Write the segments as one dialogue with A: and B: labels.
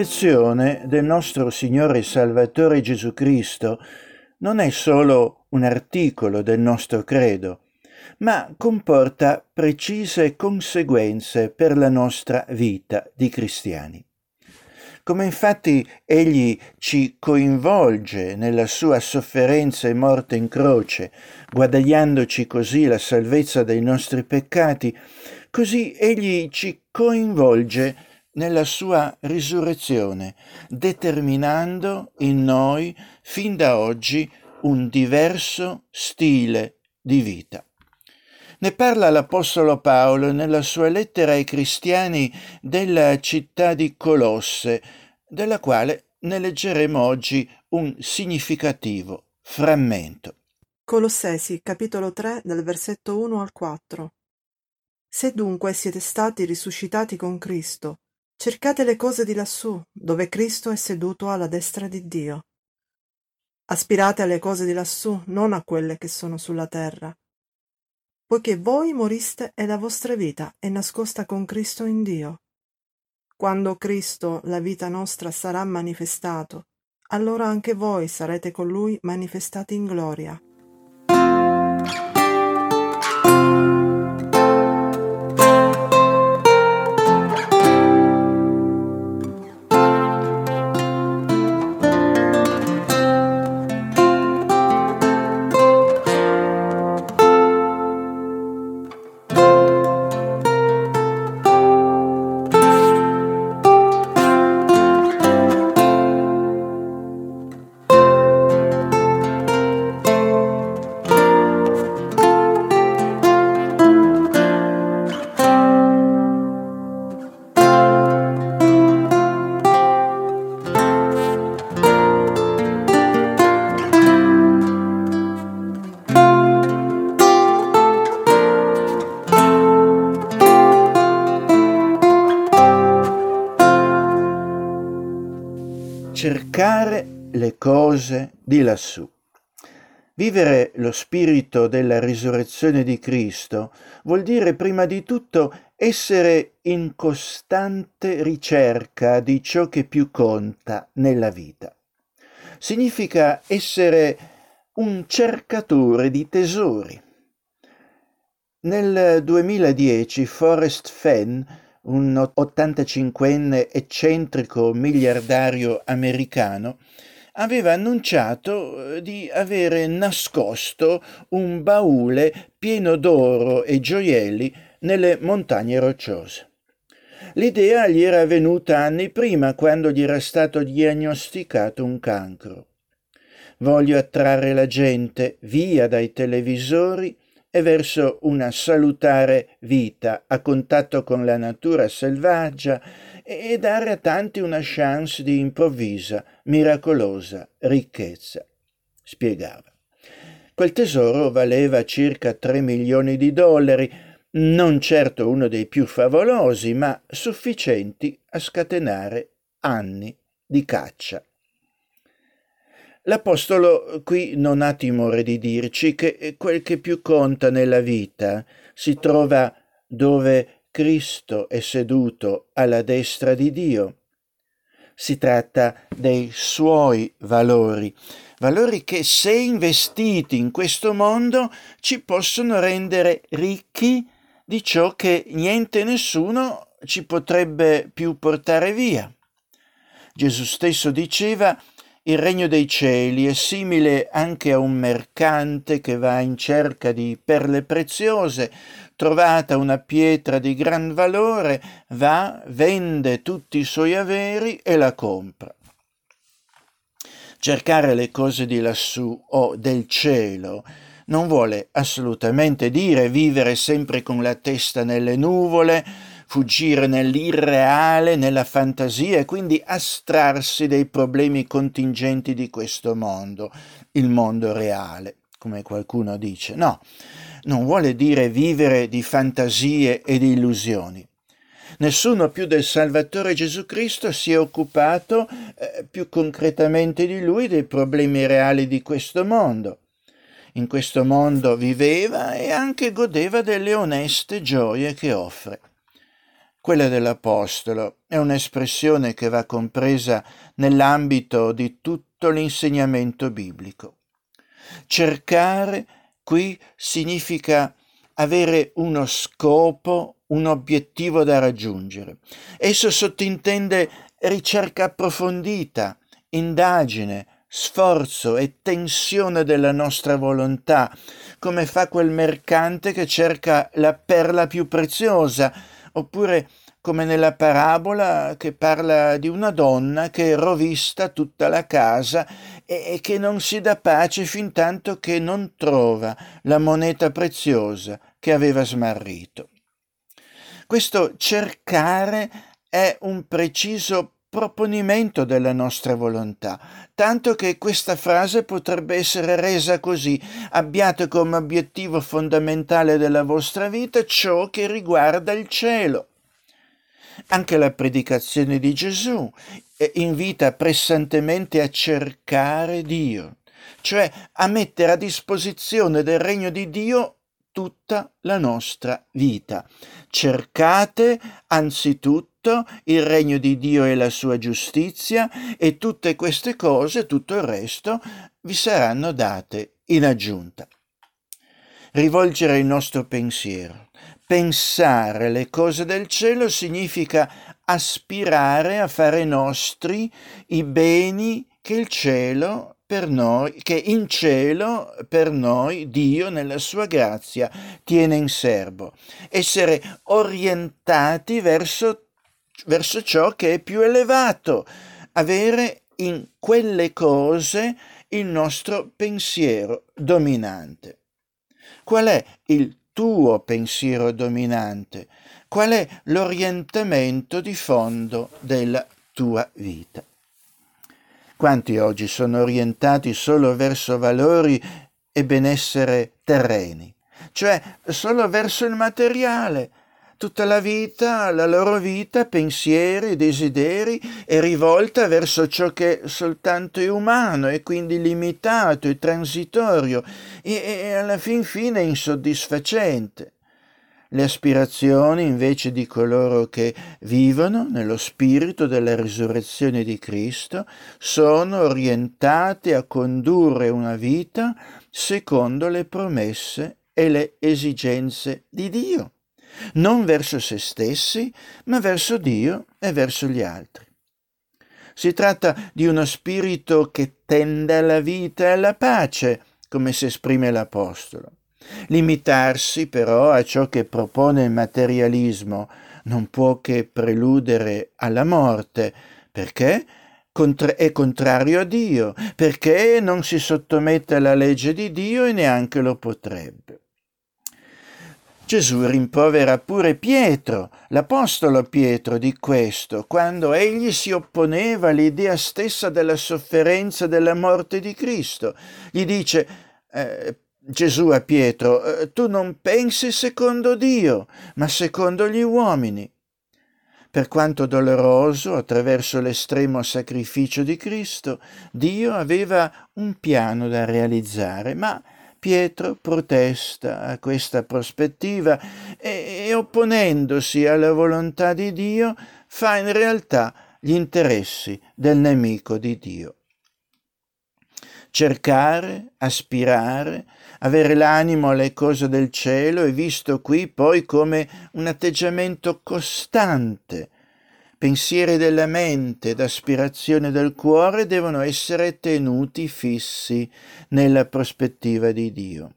A: risurrezione del nostro Signore e Salvatore Gesù Cristo non è solo un articolo del nostro credo, ma comporta precise conseguenze per la nostra vita di cristiani. Come infatti egli ci coinvolge nella sua sofferenza e morte in croce, guadagnandoci così la salvezza dai nostri peccati, così egli ci coinvolge nella sua risurrezione, determinando in noi fin da oggi un diverso stile di vita. Ne parla l'Apostolo Paolo nella sua lettera ai cristiani della città di Colosse, della quale ne leggeremo oggi un significativo frammento.
B: Colossesi, capitolo 3, dal versetto 1 al 4. Se dunque siete stati risuscitati con Cristo, Cercate le cose di lassù, dove Cristo è seduto alla destra di Dio. Aspirate alle cose di lassù, non a quelle che sono sulla terra. Poiché voi moriste e la vostra vita è nascosta con Cristo in Dio. Quando Cristo, la vita nostra, sarà manifestato, allora anche voi sarete con Lui manifestati in gloria.
A: Cose di lassù. Vivere lo spirito della risurrezione di Cristo vuol dire prima di tutto essere in costante ricerca di ciò che più conta nella vita. Significa essere un cercatore di tesori. Nel 2010 Forrest Fenn un 85enne eccentrico miliardario americano, aveva annunciato eh, di avere nascosto un baule pieno d'oro e gioielli nelle montagne rocciose. L'idea gli era venuta anni prima, quando gli era stato diagnosticato un cancro. Voglio attrarre la gente via dai televisori e verso una salutare vita a contatto con la natura selvaggia e dare a tanti una chance di improvvisa, miracolosa ricchezza. Spiegava. Quel tesoro valeva circa 3 milioni di dollari, non certo uno dei più favolosi, ma sufficienti a scatenare anni di caccia. L'Apostolo qui non ha timore di dirci che quel che più conta nella vita si trova dove Cristo è seduto alla destra di Dio. Si tratta dei suoi valori, valori che se investiti in questo mondo ci possono rendere ricchi di ciò che niente e nessuno ci potrebbe più portare via. Gesù stesso diceva il regno dei cieli è simile anche a un mercante che va in cerca di perle preziose, trovata una pietra di gran valore, va, vende tutti i suoi averi e la compra. Cercare le cose di lassù o del cielo non vuole assolutamente dire vivere sempre con la testa nelle nuvole, fuggire nell'irreale, nella fantasia e quindi astrarsi dai problemi contingenti di questo mondo, il mondo reale, come qualcuno dice. No, non vuole dire vivere di fantasie e di illusioni. Nessuno più del Salvatore Gesù Cristo si è occupato eh, più concretamente di lui dei problemi reali di questo mondo. In questo mondo viveva e anche godeva delle oneste gioie che offre Quella dell'Apostolo è un'espressione che va compresa nell'ambito di tutto l'insegnamento biblico. Cercare qui significa avere uno scopo, un obiettivo da raggiungere. Esso sottintende ricerca approfondita, indagine, sforzo e tensione della nostra volontà, come fa quel mercante che cerca la perla più preziosa, oppure come nella parabola che parla di una donna che rovista tutta la casa e, che non si dà pace fin tanto che non trova la moneta preziosa che aveva smarrito. Questo cercare è un preciso proponimento della nostra volontà, tanto che questa frase potrebbe essere resa così abbiate come obiettivo fondamentale della vostra vita ciò che riguarda il cielo. Anche la predicazione di Gesù eh, invita pressantemente a cercare Dio, cioè a mettere a disposizione del regno di Dio tutta la nostra vita. Cercate anzitutto il regno di Dio e la sua giustizia e tutte queste cose, tutto il resto, vi saranno date in aggiunta. Rivolgere il nostro pensiero. Pensare le cose del cielo significa aspirare a fare nostri i beni che il cielo per noi, che in cielo per noi Dio nella sua grazia tiene in serbo, essere orientati verso, verso ciò che è più elevato, avere in quelle cose il nostro pensiero dominante. Qual è il tuo pensiero dominante? Qual è l'orientamento di fondo della tua vita? Quanti oggi sono orientati solo verso valori e benessere terreni, cioè solo verso il materiale. Tutta la vita, la loro vita, pensieri, desideri, è rivolta verso ciò che soltanto è umano e quindi limitato e transitorio e, e alla fin fine insoddisfacente. Le aspirazioni invece di coloro che vivono nello spirito della risurrezione di Cristo sono orientate a condurre una vita secondo le promesse e le esigenze di Dio, non verso se stessi, ma verso Dio e verso gli altri. Si tratta di uno spirito che tende alla vita e alla pace, come si esprime l'Apostolo. Limitarsi però a ciò che propone il materialismo non può che preludere alla morte, perché è contrario a Dio, perché non si sottomette alla legge di Dio e neanche lo potrebbe. Gesù rimprovera pure Pietro, l'Apostolo Pietro, di questo, quando egli si opponeva all'idea stessa della sofferenza della morte di Cristo. Gli dice, eh, Gesù a Pietro, eh, tu non pensi secondo Dio, ma secondo gli uomini. Per quanto doloroso, attraverso l'estremo sacrificio di Cristo, Dio aveva un piano da realizzare, ma Pietro protesta a questa prospettiva e, e opponendosi alla volontà di Dio fa in realtà gli interessi del nemico di Dio cercare, aspirare, avere l'animo alle cose del cielo è visto qui poi come un atteggiamento costante. Pensieri della mente ed aspirazioni del cuore devono essere tenuti fissi nella prospettiva di Dio.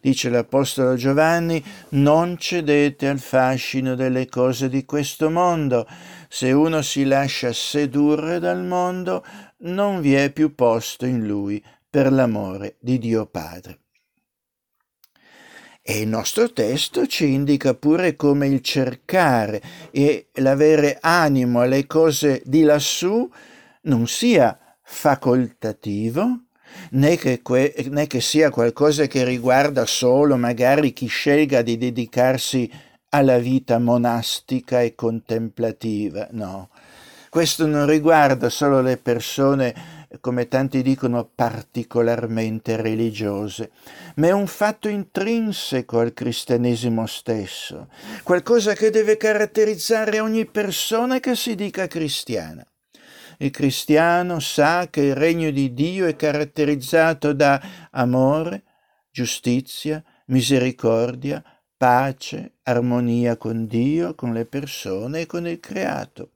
A: Dice l'Apostolo Giovanni, non cedete al fascino delle cose di questo mondo. Se uno si lascia sedurre dal mondo, non vi è più posto in lui per l'amore di Dio Padre. E il nostro testo ci indica pure come il cercare e l'avere animo alle cose di lassù non sia facoltativo, né che, que- né che sia qualcosa che riguarda solo magari chi scelga di dedicarsi alla vita monastica e contemplativa, no. Questo non riguarda solo le persone come tanti dicono, particolarmente religiose, ma è un fatto intrinseco al cristianesimo stesso, qualcosa che deve caratterizzare ogni persona che si dica cristiana. Il cristiano sa che il regno di Dio è caratterizzato da amore, giustizia, misericordia, pace, armonia con Dio, con le persone e con il creato.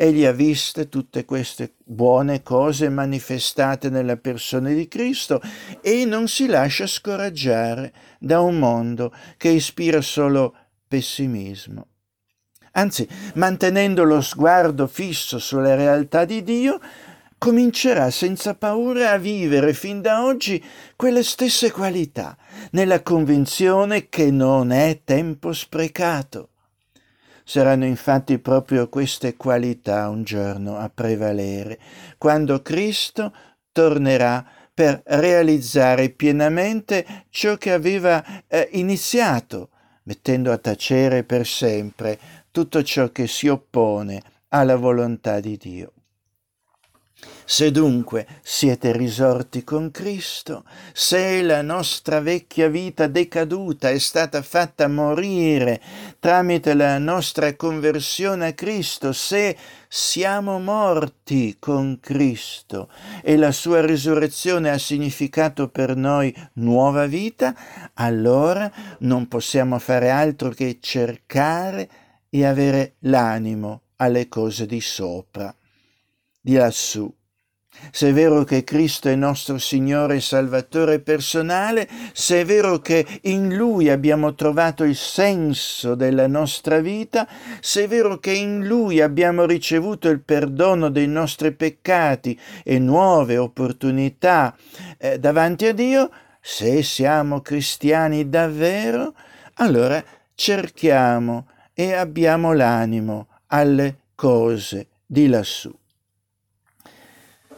A: Egli ha viste tutte queste buone cose manifestate nella persona di Cristo e non si lascia scoraggiare da un mondo che ispira solo pessimismo. Anzi, mantenendo lo sguardo fisso sulla realtà di Dio, comincerà senza paura a vivere fin da oggi quelle stesse qualità, nella convinzione che non è tempo sprecato. Saranno infatti proprio queste qualità un giorno a prevalere, quando Cristo tornerà per realizzare pienamente ciò che aveva eh, iniziato, mettendo a tacere per sempre tutto ciò che si oppone alla volontà di Dio. Se dunque siete risorti con Cristo, se la nostra vecchia vita decaduta è stata fatta morire tramite la nostra conversione a Cristo, se siamo morti con Cristo e la sua risurrezione ha significato per noi nuova vita, allora non possiamo fare altro che cercare e avere l'animo alle cose di sopra, di lassù. Se è vero che Cristo è nostro Signore e Salvatore personale, se è vero che in Lui abbiamo trovato il senso della nostra vita, se è vero che in Lui abbiamo ricevuto il perdono dei nostri peccati e nuove opportunità eh, davanti a Dio, se siamo cristiani davvero, allora cerchiamo e abbiamo l'animo alle cose di lassù.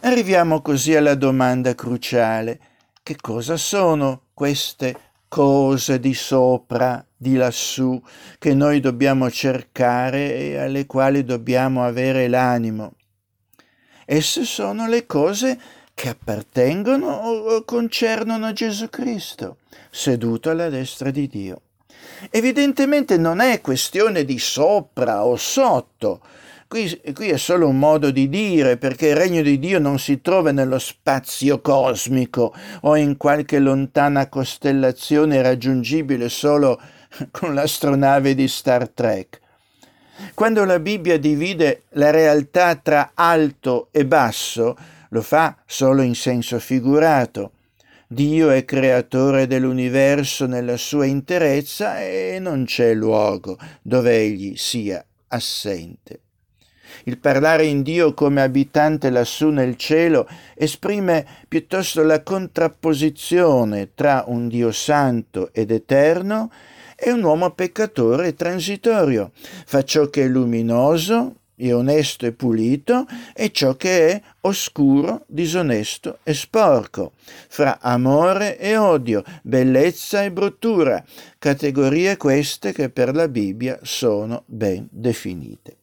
A: Arriviamo così alla domanda cruciale. Che cosa sono queste cose di sopra, di lassù, che noi dobbiamo cercare e alle quali dobbiamo avere l'animo? Esse sono le cose che appartengono o concernono Gesù Cristo, seduto alla destra di Dio. Evidentemente non è questione di sopra o sotto. Qui, qui, è solo un modo di dire, perché il regno di Dio non si trova nello spazio cosmico o in qualche lontana costellazione raggiungibile solo con l'astronave di Star Trek. Quando la Bibbia divide la realtà tra alto e basso, lo fa solo in senso figurato. Dio è creatore dell'universo nella sua interezza e non c'è luogo dove egli sia assente. Il parlare in Dio come abitante lassù nel cielo esprime piuttosto la contrapposizione tra un Dio santo ed eterno e un uomo peccatore e transitorio. Fa ciò che è luminoso, e onesto e pulito e ciò che è oscuro, disonesto e sporco, fra amore e odio, bellezza e bruttura, categorie queste che per la Bibbia sono ben definite.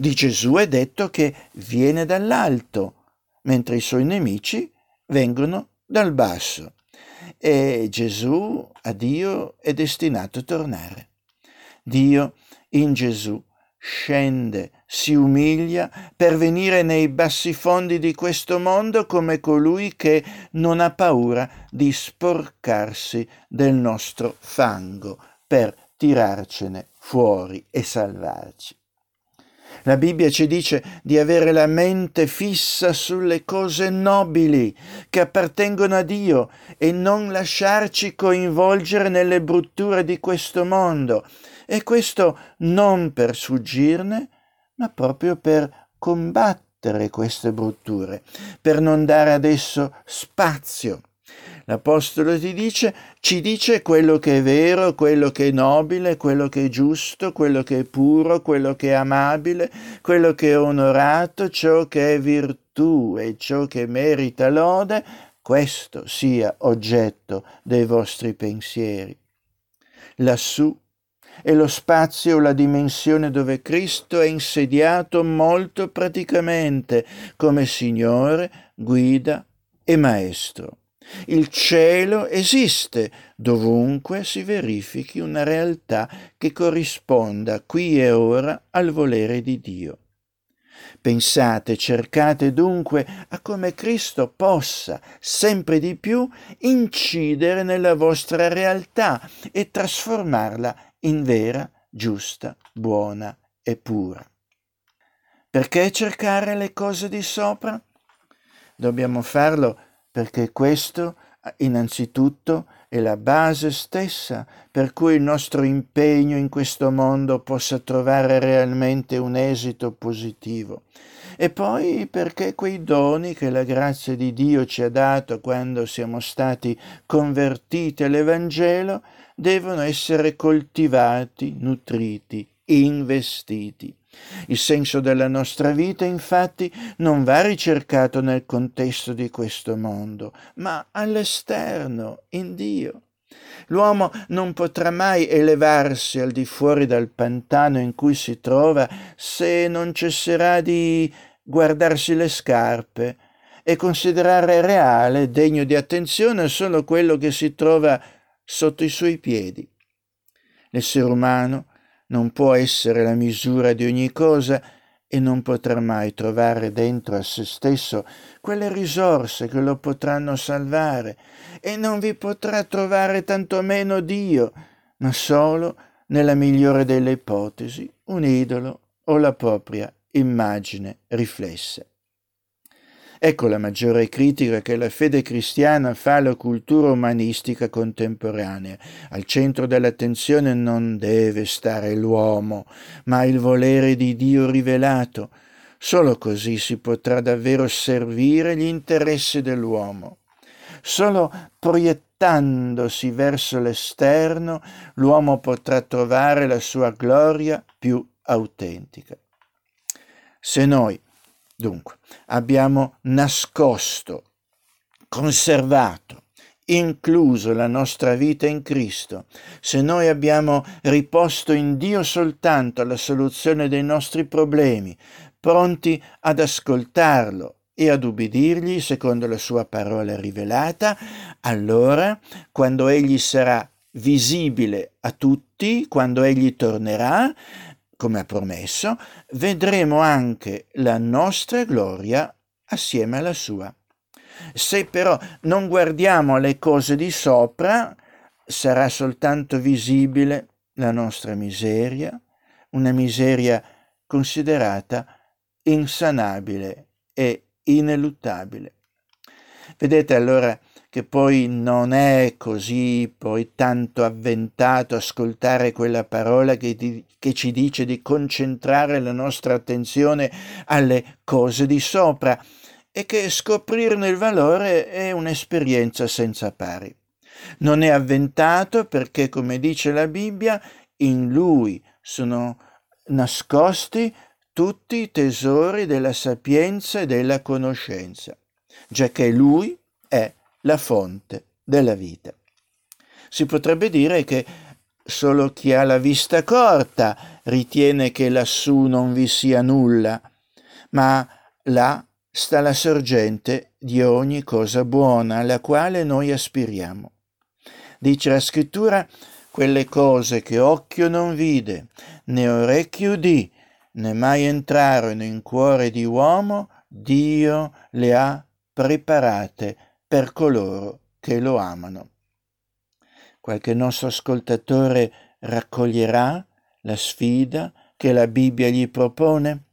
A: Di Gesù è detto che viene dall'alto, mentre i suoi nemici vengono dal basso. E Gesù a Dio è destinato a tornare. Dio in Gesù scende, si umilia per venire nei bassi fondi di questo mondo come colui che non ha paura di sporcarsi del nostro fango per tirarcene fuori e salvarci. La Bibbia ci dice di avere la mente fissa sulle cose nobili che appartengono a Dio e non lasciarci coinvolgere nelle brutture di questo mondo. E questo non per sfuggirne, ma proprio per combattere queste brutture, per non dare ad esso spazio L'Apostolo ti dice, ci dice quello che è vero, quello che è nobile, quello che è giusto, quello che è puro, quello che è amabile, quello che è onorato, ciò che è virtù e ciò che merita lode, questo sia oggetto dei vostri pensieri. Lassù è lo spazio la dimensione dove Cristo è insediato molto praticamente come Signore, guida e Maestro. Il cielo esiste dovunque si verifichi una realtà che corrisponda qui e ora al volere di Dio. Pensate, cercate dunque a come Cristo possa sempre di più incidere nella vostra realtà e trasformarla in vera, giusta, buona e pura. Perché cercare le cose di sopra? Dobbiamo farlo perché questo, innanzitutto, è la base stessa per cui il nostro impegno in questo mondo possa trovare realmente un esito positivo. E poi perché quei doni che la grazia di Dio ci ha dato quando siamo stati convertiti all'Evangelo devono essere coltivati, nutriti, investiti. Il senso della nostra vita, infatti, non va ricercato nel contesto di questo mondo, ma all'esterno, in Dio. L'uomo non potrà mai elevarsi al di fuori dal pantano in cui si trova se non cesserà di guardarsi le scarpe e considerare reale, degno di attenzione, solo quello che si trova sotto i suoi piedi. L'essere umano non può essere la misura di ogni cosa e non potrà mai trovare dentro a se stesso quelle risorse che lo potranno salvare e non vi potrà trovare tantomeno Dio, ma solo, nella migliore delle ipotesi, un idolo o la propria immagine riflessa. Ecco la maggiore critica che la fede cristiana fa alla cultura umanistica contemporanea. Al centro dell'attenzione non deve stare l'uomo, ma il volere di Dio rivelato. Solo così si potrà davvero servire gli interessi dell'uomo. Solo proiettandosi verso l'esterno l'uomo potrà trovare la sua gloria più autentica. Se noi Dunque, abbiamo nascosto, conservato, incluso la nostra vita in Cristo, se noi abbiamo riposto in Dio soltanto la soluzione dei nostri problemi, pronti ad ascoltarlo e ad ubbidirgli secondo la sua parola rivelata, allora, quando egli sarà visibile a tutti, quando egli tornerà, come ha promesso, vedremo anche la nostra gloria assieme alla sua. Se però non guardiamo le cose di sopra, sarà soltanto visibile la nostra miseria, una miseria considerata insanabile e ineluttabile. Vedete allora che poi non è così poi tanto avventato ascoltare quella parola che, di, che ci dice di concentrare la nostra attenzione alle cose di sopra e che scoprirne il valore è un'esperienza senza pari. Non è avventato perché, come dice la Bibbia, in lui sono nascosti tutti i tesori della sapienza e della conoscenza, giacché lui è la fonte della vita. Si potrebbe dire che solo chi ha la vista corta ritiene che lassù non vi sia nulla, ma là sta la sorgente di ogni cosa buona alla quale noi aspiriamo. Dice la scrittura, quelle cose che occhio non vide, né orecchio udì, né mai entrarono in cuore di uomo, Dio le ha preparate per coloro che lo amano. Qualche nostro ascoltatore raccoglierà la sfida che la Bibbia gli propone?